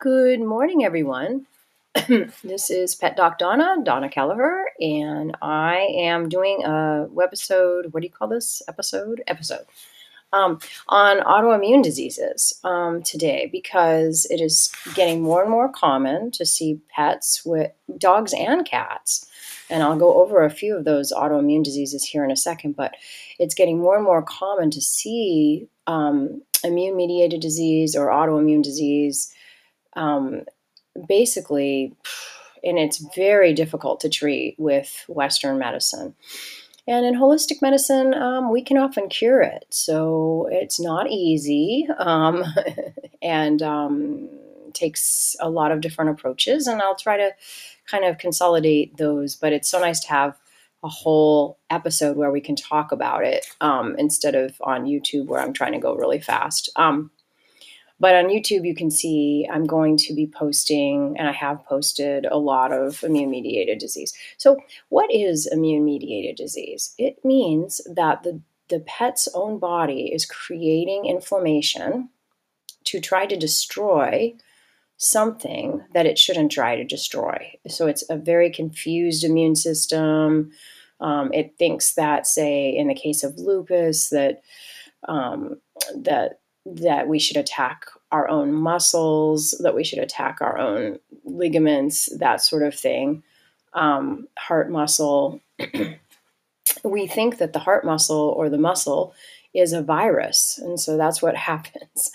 Good morning, everyone. this is Pet Doc Donna, Donna Kelleher, and I am doing a webisode. What do you call this episode? Episode um, on autoimmune diseases um, today because it is getting more and more common to see pets with dogs and cats. And I'll go over a few of those autoimmune diseases here in a second, but it's getting more and more common to see um, immune mediated disease or autoimmune disease um, basically, and it's very difficult to treat with Western medicine. And in holistic medicine, um, we can often cure it. So it's not easy um, and um, takes a lot of different approaches. And I'll try to kind of consolidate those. But it's so nice to have a whole episode where we can talk about it um, instead of on YouTube where I'm trying to go really fast. Um, but on YouTube, you can see I'm going to be posting, and I have posted a lot of immune mediated disease. So, what is immune mediated disease? It means that the, the pet's own body is creating inflammation to try to destroy something that it shouldn't try to destroy. So, it's a very confused immune system. Um, it thinks that, say, in the case of lupus, that um, that that we should attack our own muscles, that we should attack our own ligaments, that sort of thing, um, heart muscle. we think that the heart muscle or the muscle is a virus, and so that's what happens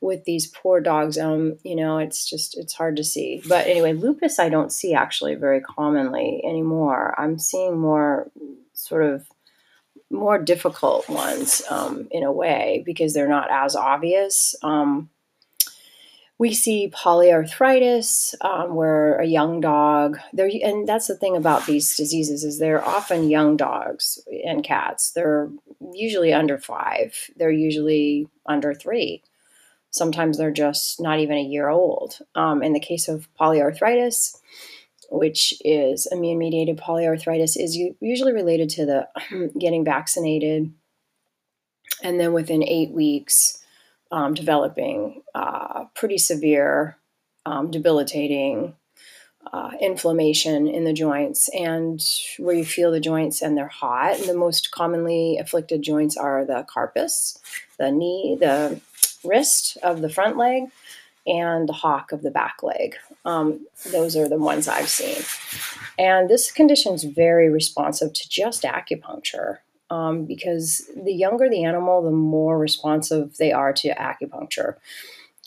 with these poor dogs. Um, you know, it's just it's hard to see. But anyway, lupus I don't see actually very commonly anymore. I'm seeing more sort of more difficult ones um, in a way because they're not as obvious. Um, we see polyarthritis um, where a young dog there and that's the thing about these diseases is they're often young dogs and cats. They're usually under five. They're usually under three. Sometimes they're just not even a year old. Um, in the case of polyarthritis which is immune mediated polyarthritis, is usually related to the getting vaccinated and then within eight weeks um, developing uh, pretty severe, um, debilitating uh, inflammation in the joints and where you feel the joints and they're hot. The most commonly afflicted joints are the carpus, the knee, the wrist of the front leg, and the hock of the back leg. Um, those are the ones I've seen. And this condition is very responsive to just acupuncture um, because the younger the animal, the more responsive they are to acupuncture.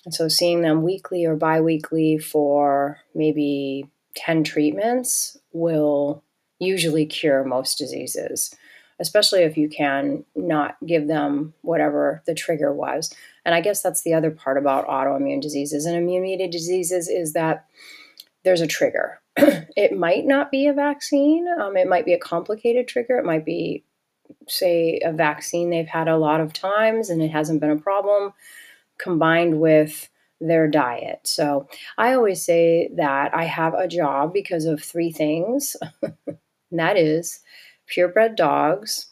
And so seeing them weekly or biweekly for maybe 10 treatments will usually cure most diseases, especially if you can not give them whatever the trigger was. And I guess that's the other part about autoimmune diseases and immune mediated diseases is that there's a trigger. it might not be a vaccine. Um, it might be a complicated trigger. It might be, say, a vaccine they've had a lot of times and it hasn't been a problem, combined with their diet. So I always say that I have a job because of three things, and that is purebred dogs,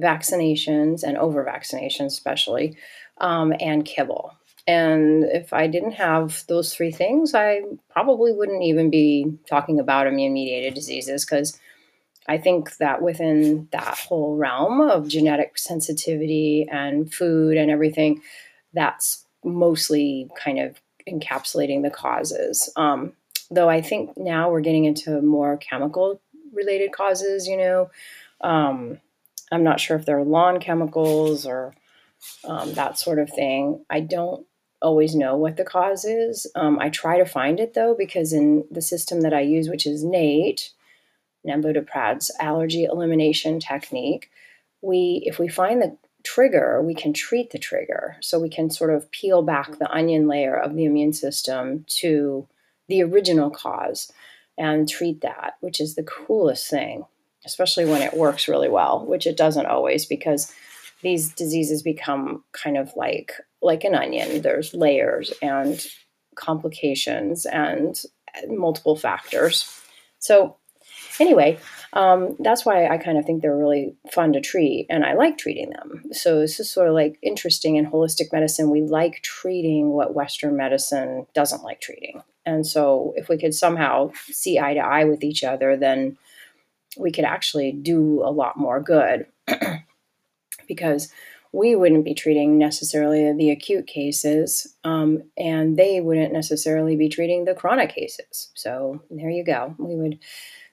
vaccinations, and over vaccinations, especially um, and kibble. And if I didn't have those three things, I probably wouldn't even be talking about immune mediated diseases because I think that within that whole realm of genetic sensitivity and food and everything, that's mostly kind of encapsulating the causes. Um, though I think now we're getting into more chemical related causes, you know. Um, I'm not sure if they're lawn chemicals or um, that sort of thing. I don't always know what the cause is. Um, I try to find it though, because in the system that I use, which is NAET, Nambu allergy elimination technique, we if we find the trigger, we can treat the trigger. So we can sort of peel back the onion layer of the immune system to the original cause and treat that, which is the coolest thing, especially when it works really well, which it doesn't always because these diseases become kind of like like an onion. There's layers and complications and multiple factors. So anyway, um, that's why I kind of think they're really fun to treat and I like treating them. So this is sort of like interesting in holistic medicine. We like treating what Western medicine doesn't like treating. And so if we could somehow see eye to eye with each other, then we could actually do a lot more good because we wouldn't be treating necessarily the acute cases um, and they wouldn't necessarily be treating the chronic cases. So there you go. We would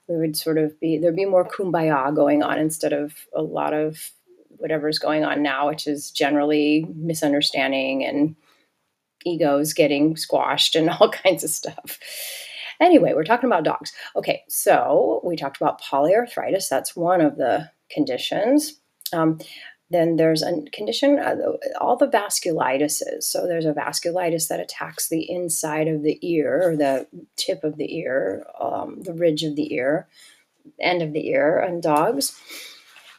we would sort of be there'd be more kumbaya going on instead of a lot of whatever's going on now, which is generally misunderstanding and egos getting squashed and all kinds of stuff. Anyway, we're talking about dogs. Okay, so we talked about polyarthritis. That's one of the conditions. Um, then there's a condition, uh, all the vasculitises. So there's a vasculitis that attacks the inside of the ear or the tip of the ear, um, the ridge of the ear, end of the ear in dogs.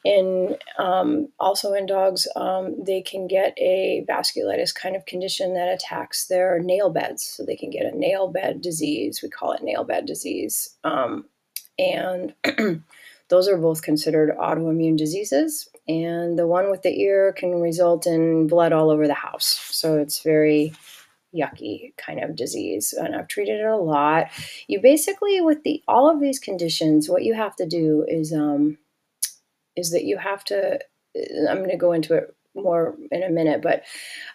In um, also in dogs, um, they can get a vasculitis kind of condition that attacks their nail beds. So they can get a nail bed disease. We call it nail bed disease, um, and those are both considered autoimmune diseases and the one with the ear can result in blood all over the house. So it's very yucky kind of disease and I've treated it a lot. You basically with the all of these conditions what you have to do is um is that you have to I'm going to go into it more in a minute but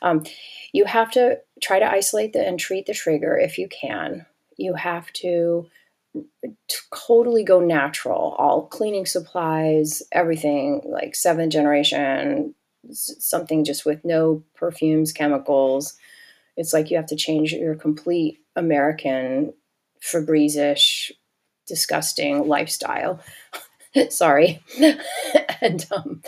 um you have to try to isolate the, and treat the trigger if you can. You have to totally go natural all cleaning supplies everything like seventh generation something just with no perfumes chemicals it's like you have to change your complete american febreze-ish disgusting lifestyle sorry and um,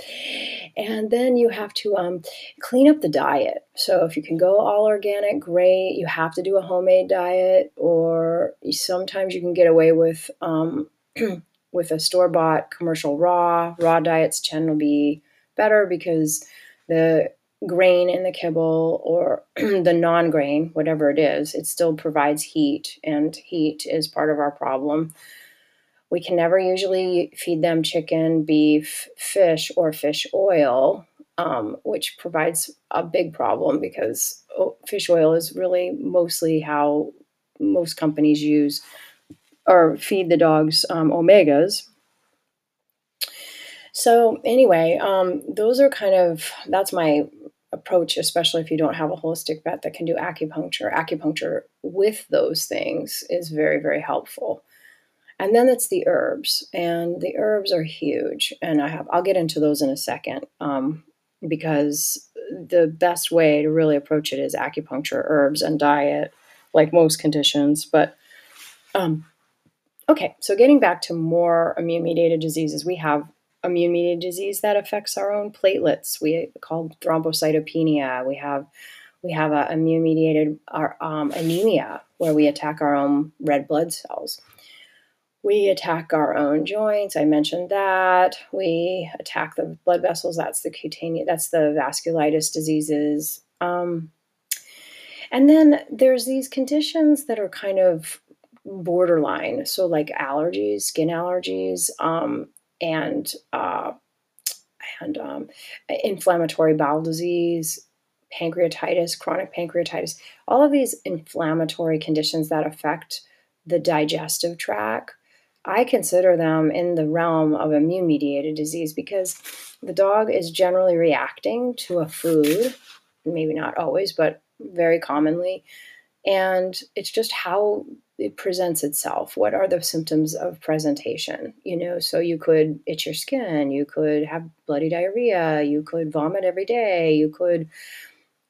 and then you have to um, clean up the diet. So if you can go all organic, great. You have to do a homemade diet, or sometimes you can get away with um, with a store bought commercial raw. Raw diets tend to be better because the grain in the kibble or the non grain, whatever it is, it still provides heat, and heat is part of our problem. We can never usually feed them chicken, beef, fish, or fish oil, um, which provides a big problem because oh, fish oil is really mostly how most companies use or feed the dogs um, omegas. So, anyway, um, those are kind of that's my approach, especially if you don't have a holistic vet that can do acupuncture. Acupuncture with those things is very, very helpful. And then it's the herbs, and the herbs are huge. And I have I'll get into those in a second um, because the best way to really approach it is acupuncture, herbs, and diet, like most conditions. But um, okay, so getting back to more immune mediated diseases, we have immune mediated disease that affects our own platelets. We call thrombocytopenia. We have we have a immune mediated um, anemia where we attack our own red blood cells. We attack our own joints. I mentioned that. We attack the blood vessels. That's the cutaneous, that's the vasculitis diseases. Um, and then there's these conditions that are kind of borderline. So, like allergies, skin allergies, um, and uh, and um, inflammatory bowel disease, pancreatitis, chronic pancreatitis, all of these inflammatory conditions that affect the digestive tract I consider them in the realm of immune mediated disease because the dog is generally reacting to a food, maybe not always, but very commonly. And it's just how it presents itself. What are the symptoms of presentation? You know, so you could itch your skin, you could have bloody diarrhea, you could vomit every day, you could,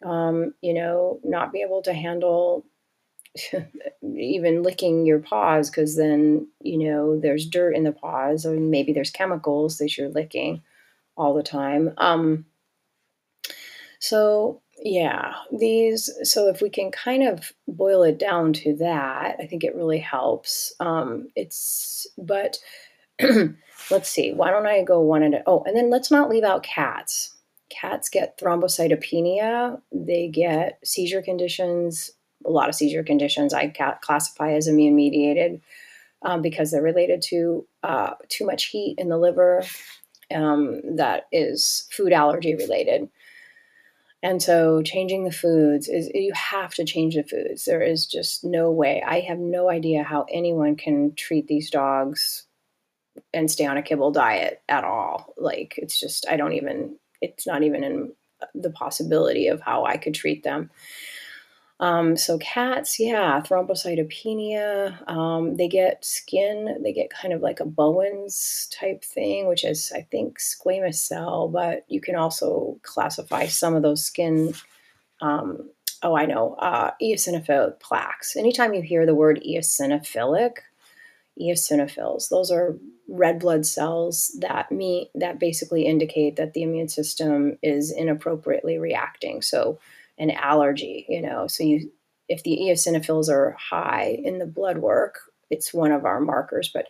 um, you know, not be able to handle even licking your paws because then you know there's dirt in the paws or maybe there's chemicals that you're licking all the time. Um so yeah these so if we can kind of boil it down to that i think it really helps. Um it's but let's see why don't i go one at a oh and then let's not leave out cats. Cats get thrombocytopenia they get seizure conditions a lot of seizure conditions I classify as immune mediated. um, because they're related to uh, too much heat in the liver um, that is food allergy related. And so changing the foods is you have to change the foods. There is just no way. I have no idea how anyone can treat these dogs and stay on a kibble diet at all. Like it's just I don't even it's not even in the possibility of how I could treat them. Um, so cats, yeah, thrombocytopenia. Um, they get skin. They get kind of like a Bowen's type thing, which is I think squamous cell, but you can also classify some of those skin. Um, oh, I know, uh, eosinophilic plaques. Anytime you hear the word eosinophilic, eosinophils, those are red blood cells that me that basically indicate that the immune system is inappropriately reacting. So an allergy, you know. So you if the eosinophils are high in the blood work, it's one of our markers, but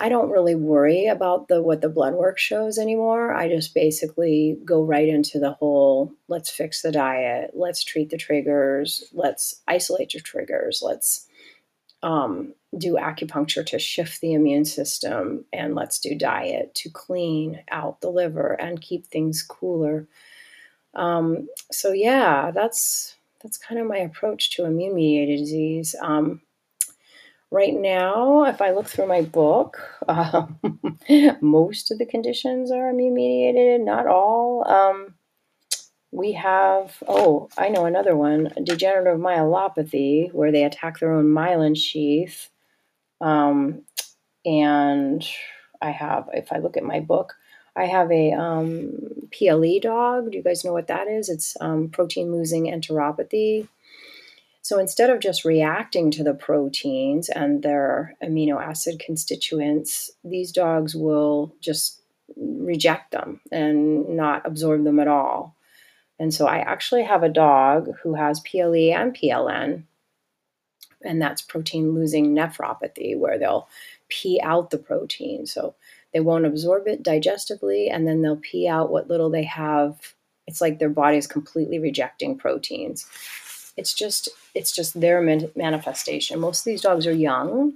I don't really worry about the what the blood work shows anymore. I just basically go right into the whole let's fix the diet, let's treat the triggers, let's isolate your triggers, let's um, do acupuncture to shift the immune system, and let's do diet to clean out the liver and keep things cooler. Um, so yeah, that's that's kind of my approach to immune mediated disease. Um, right now, if I look through my book, uh, most of the conditions are immune mediated, not all. Um, we have, oh, I know another one degenerative myelopathy, where they attack their own myelin sheath. Um, and I have, if I look at my book, I have a um, PLE dog. Do you guys know what that is? It's um, protein losing enteropathy. So instead of just reacting to the proteins and their amino acid constituents, these dogs will just reject them and not absorb them at all. And so I actually have a dog who has PLE and PLN, and that's protein losing nephropathy, where they'll pee out the protein. So they won't absorb it digestively, and then they'll pee out what little they have. It's like their body is completely rejecting proteins. It's just it's just their manifestation. Most of these dogs are young,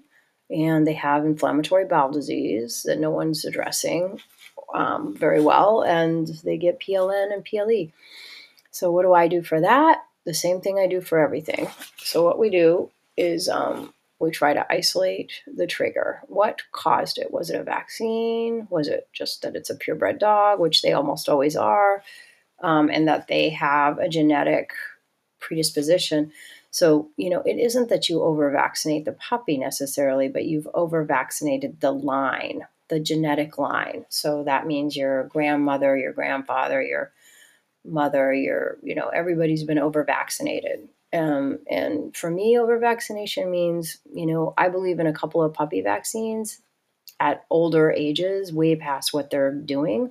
and they have inflammatory bowel disease that no one's addressing um, very well, and they get PLN and PLE. So what do I do for that? The same thing I do for everything. So what we do is um, we try to isolate the trigger. What caused it? Was it a vaccine? Was it just that it's a purebred dog, which they almost always are, um, and that they have a genetic predisposition? So, you know, it isn't that you over vaccinate the puppy necessarily, but you've over vaccinated the line, the genetic line. So that means your grandmother, your grandfather, your mother, your, you know, everybody's been over vaccinated. Um, and for me, over vaccination means, you know, I believe in a couple of puppy vaccines at older ages, way past what they're doing.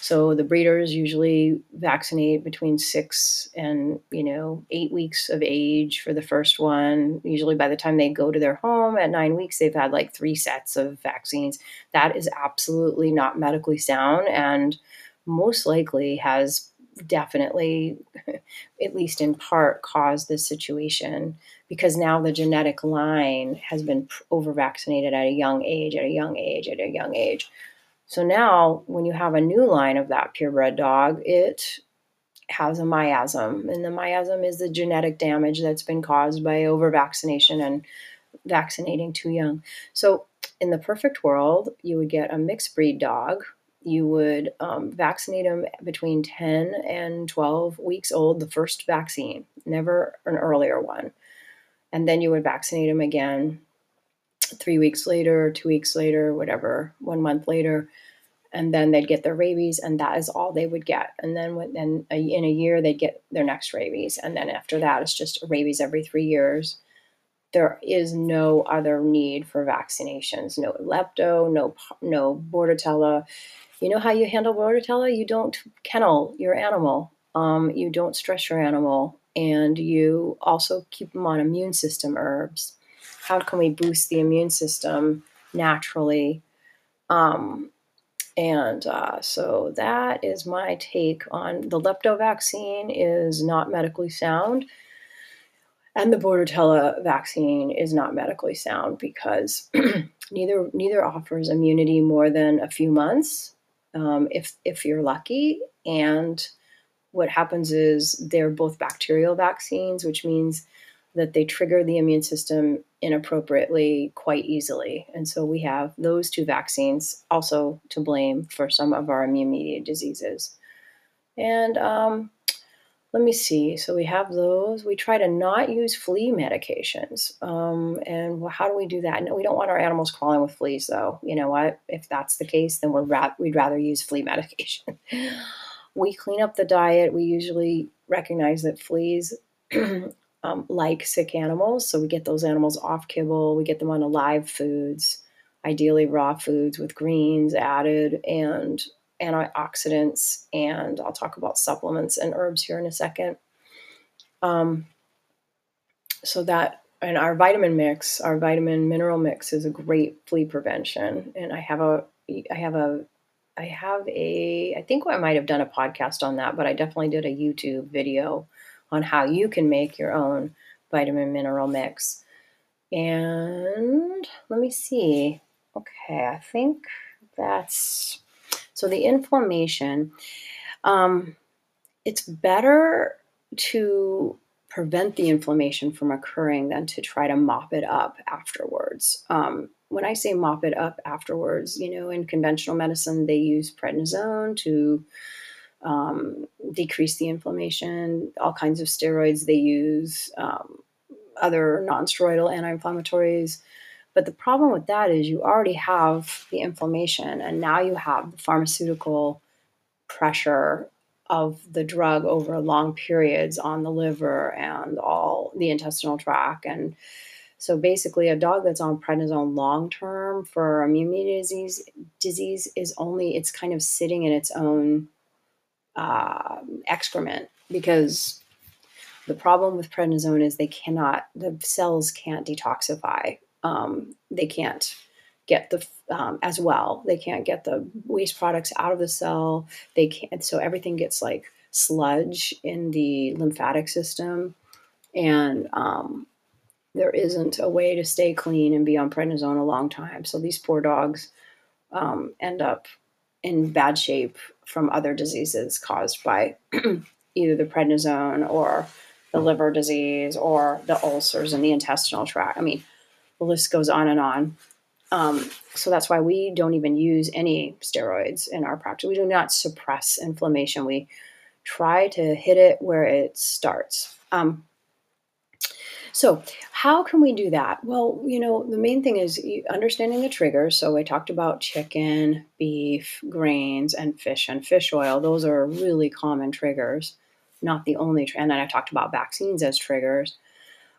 So the breeders usually vaccinate between six and you know eight weeks of age for the first one. Usually by the time they go to their home at nine weeks, they've had like three sets of vaccines. That is absolutely not medically sound and most likely has definitely, at least in part, caused this situation because now the genetic line has been over vaccinated at a young age, at a young age, at a young age. So now, when you have a new line of that purebred dog, it has a miasm, and the miasm is the genetic damage that's been caused by over vaccination and vaccinating too young. So, in the perfect world, you would get a mixed breed dog you would um, vaccinate them between 10 and 12 weeks old, the first vaccine, never an earlier one. And then you would vaccinate them again three weeks later, two weeks later, whatever, one month later. And then they'd get their rabies, and that is all they would get. And then, in a year, they'd get their next rabies. And then after that, it's just rabies every three years there is no other need for vaccinations. No lepto, no no bordetella. You know how you handle Bordetella? You don't kennel your animal. Um, you don't stress your animal, and you also keep them on immune system herbs. How can we boost the immune system naturally? Um, and uh, so that is my take on the lepto vaccine is not medically sound. and the Bordetella vaccine is not medically sound because neither neither offers immunity more than a few months, um, if if you're lucky. And what happens is they're both bacterial vaccines, which means that they trigger the immune system inappropriately quite easily. And so we have those two vaccines also to blame for some of our immune mediated diseases. And um, let me see. So we have those. We try to not use flea medications. Um, and how do we do that? No, we don't want our animals crawling with fleas, though. You know what? If that's the case, then we're ra- we'd rather use flea medication. we clean up the diet. We usually recognize that fleas um, like sick animals. So we get those animals off kibble. We get them on live foods, ideally raw foods with greens added and antioxidants, and I'll talk about supplements and herbs here in a second. Um, so that and our vitamin mix, our vitamin mineral mix is a great flea prevention. And I have a, I have a, I have a, I think I might have done a podcast on that, but I definitely did a YouTube video on how you can make your own vitamin mineral mix. And let me see. Okay, I think that's so the inflammation, um, it's better to prevent the inflammation from occurring than to try to mop it up afterwards. Um, when I say mop it up afterwards, you know, in conventional medicine, they use prednisone to um, decrease the inflammation, all kinds of steroids they use, um, other non steroidal anti inflammatories. But the problem with that is you already have the inflammation, and now you have the pharmaceutical pressure of the drug over long periods on the liver and all the intestinal tract. And so basically, a dog that's on prednisone long term for immune disease disease is only it's kind of sitting in its own uh, excrement because the problem with prednisone is they cannot the cells can't detoxify um, they can't get the um, as well. They can't get the waste products out of the cell. They can't. So everything gets like sludge in the lymphatic system, and um, there isn't a way to stay clean and be on prednisone a long time. So these poor dogs um, end up in bad shape from other diseases caused by either the prednisone or the liver disease or the ulcers in the intestinal tract. I mean, the list goes on and on. Um, so that's why we don't even use any steroids in our practice. We do not suppress inflammation. We try to hit it where it starts. Um, so, how can we do that? Well, you know, the main thing is understanding the triggers. So, I talked about chicken, beef, grains, and fish and fish oil. Those are really common triggers, not the only. and then I talked about vaccines as triggers.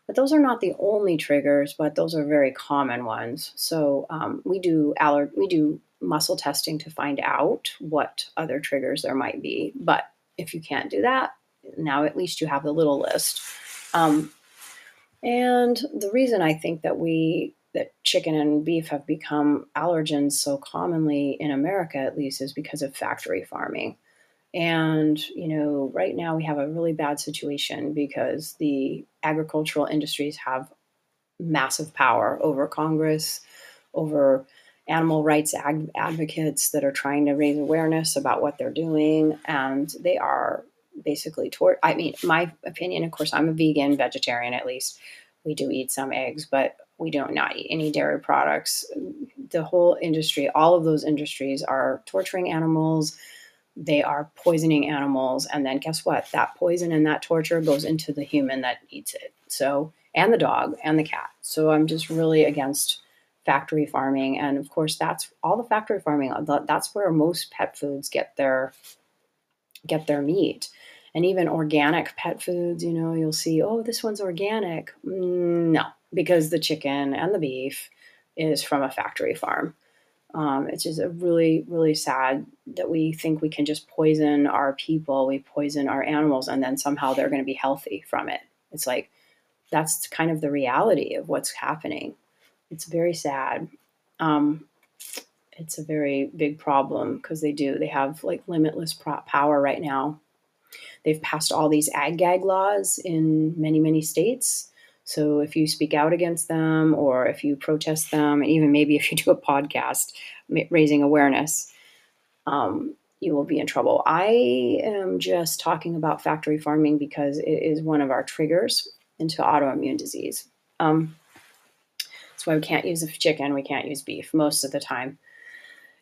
But those are not the only triggers, but those are very common ones. So um, we do aller- we do muscle testing to find out what other triggers there might be. But if you can't do that, now at least you have the little list. Um, and the reason I think that we that chicken and beef have become allergens so commonly in America, at least, is because of factory farming. And, you know, right now we have a really bad situation because the agricultural industries have massive power over Congress, over animal rights ag- advocates that are trying to raise awareness about what they're doing. And they are basically toward, I mean, my opinion, of course, I'm a vegan, vegetarian at least. We do eat some eggs, but we do not eat any dairy products. The whole industry, all of those industries are torturing animals they are poisoning animals and then guess what? That poison and that torture goes into the human that eats it. So and the dog and the cat. So i'm just really against factory farming and of course that's all the factory farming that's where most pet foods get their get their meat. And even organic pet foods you know you'll see oh this one's organic. Mm, no because the chicken and the beef is from a factory farm um, it's just a really, really sad that we think we can just poison our people, we poison our animals, and then somehow they're going to be healthy from it. It's like that's kind of the reality of what's happening. It's very sad. Um, it's a very big problem because they do. They have like limitless power right now. They've passed all these ag gag laws in many, many states So if you speak out against them or if you protest them, and even maybe if you do a podcast raising awareness, um, you will be in trouble. I am just talking about factory farming because it is one of our triggers into autoimmune disease. Um, that's why we can't use chicken, we can't use beef most of the time.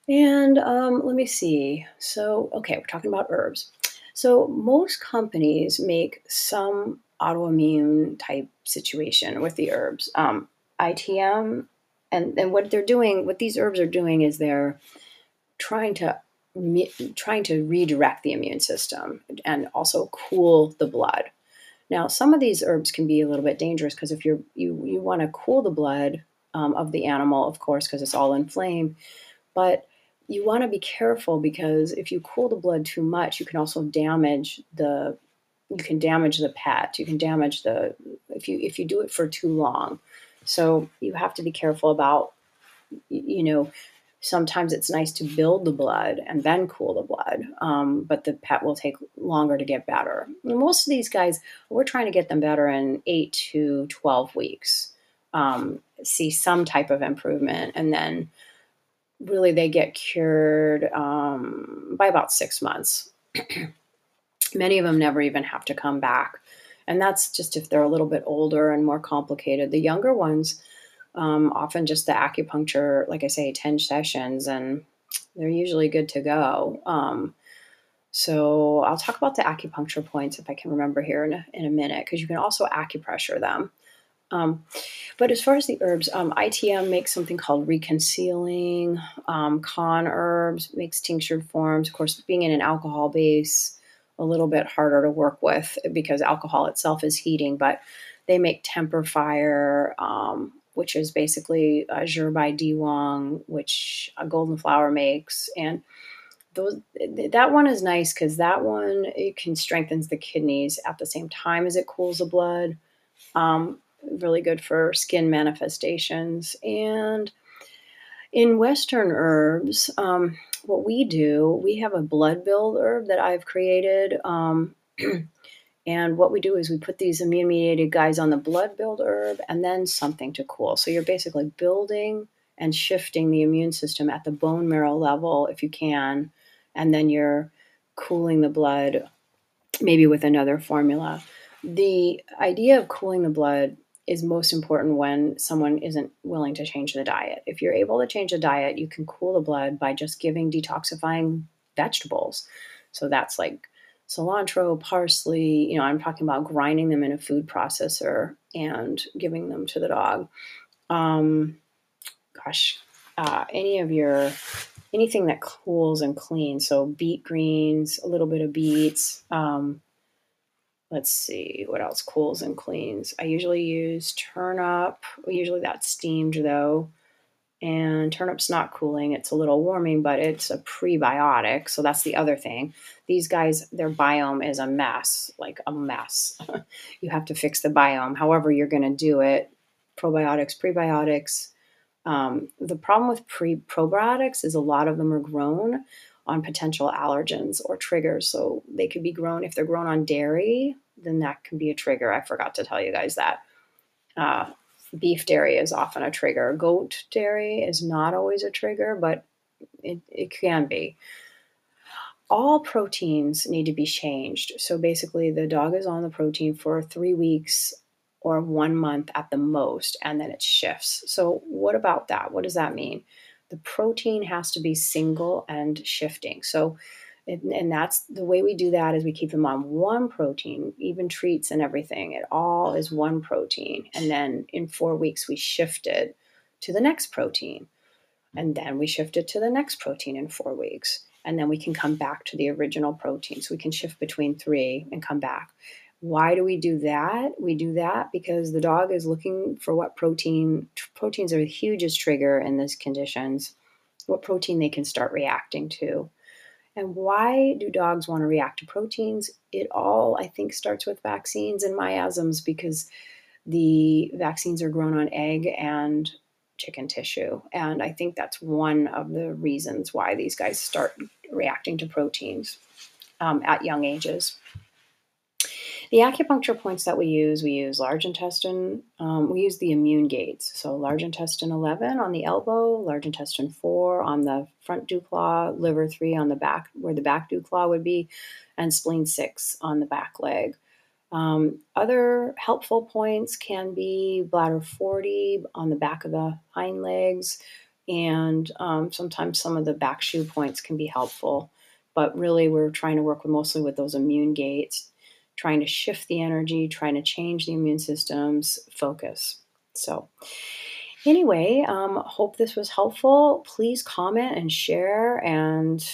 And um, let me see. So, okay, we're talking about herbs. So, most companies make some autoimmune type situation with the herbs. Um, ITM, and, and what they're doing, what these herbs are doing is they're trying to trying to redirect the immune system and also cool the blood. Now, some of these herbs can be a little bit dangerous because if you're you you want to cool the blood um, of the animal, of course, because it's all inflamed, but you want to be careful because if you cool the blood too much, you can also damage the you can damage the pet. You can damage the if you if you do it for too long. So you have to be careful about you know sometimes it's nice to build the blood and then cool the blood, um, but the pet will take longer to get better. And most of these guys, we're trying to get them better in eight to 12 weeks, um, see some type of improvement, and then really they get cured um, by about six months. Many of them never even have to come back. And that's just if they're a little bit older and more complicated. The younger ones, um, often just the acupuncture, like I say, 10 sessions, and they're usually good to go. Um, so I'll talk about the acupuncture points if I can remember here in a, in a minute, because you can also acupressure them. Um, but as far as the herbs, um, ITM makes something called reconcealing. Um, Kan Herbs makes tinctured forms. Of course, being in an alcohol base, a little bit harder to work with because alcohol itself is heating, but they make Temper Fire, um, which is basically a Bai Di Huang, which a Golden Flower makes. And those that one is nice because that one it can strengthens the kidneys at the same time as it cools the blood. Um, really good for skin manifestations. And in Western herbs, um, what we do, we have a blood build herb that I've created. Um, and what we do is we put these immune mediated guys on the blood build herb and then something to cool. So you're basically building and shifting the immune system at the bone marrow level if you can. And then you're cooling the blood maybe with another formula. The idea of cooling the blood is most important when someone isn't willing to change the diet. If you're able to change the diet, you can cool the blood by just giving detoxifying vegetables. So that's like cilantro, parsley, you know, I'm talking about grinding them in a food processor and giving them to the dog. Um, gosh, uh, any of your anything that cools and cleans. So beet greens, a little bit of beets, um, let's see what else cools and cleans. I usually use turnip. Usually that's steamed though. And turnip's not cooling, it's a little warming, but it's a prebiotic. So that's the other thing. These guys, their biome is a mess, like a mess. you have to fix the biome, however, you're going to do it. Probiotics, prebiotics. Um, the problem with pre probiotics is a lot of them are grown on potential allergens or triggers. So they could be grown if they're grown on dairy then that can be a trigger. I forgot to tell you guys that. Uh, beef dairy is often a trigger. Goat dairy is not always a trigger, but it, it can be. All proteins need to be changed. So basically, the dog is on the protein for three weeks or one month at the most, and then it shifts. So, what about that? What does that mean? The protein has to be single and shifting. So, and, and that's the way we do that is we keep them on one protein, even treats and everything. It all is one protein. And then in four weeks, we shifted to the next protein. And then we shifted to the next protein in four weeks. And then we can come back to the original protein. So we can shift between three and come back. Why do we do that? We do that because the dog is looking for what protein, proteins are the hugest trigger in these conditions, what protein they can start reacting to. And why do dogs want to react to proteins? It all, I think, starts with vaccines and miasms because the vaccines are grown on egg and chicken tissue. And I think that's one of the reasons why these guys start reacting to proteins um, at young ages. The acupuncture points that we use, we use large intestine, um, we use the immune gates. So large intestine 11 on the elbow, large intestine 4 on the front dew claw, liver 3 on the back, where the back dew claw would be, and spleen 6 on the back leg. Um, other helpful points can be bladder 40 on the back of the hind legs, and um, sometimes some of the back shu points can be helpful. But really, we're trying to work with mostly with those immune gates, trying to shift the energy, trying to change the immune system's focus. So, anyway, um, hope this was helpful. Please comment and share and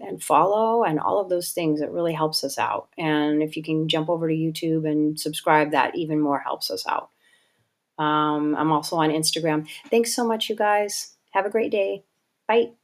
and follow and all of those things. It really helps us out. And if you can jump over to YouTube and subscribe, that even more helps us out. Um, I'm also on Instagram. Thanks so much, you guys. Have a great day. Bye.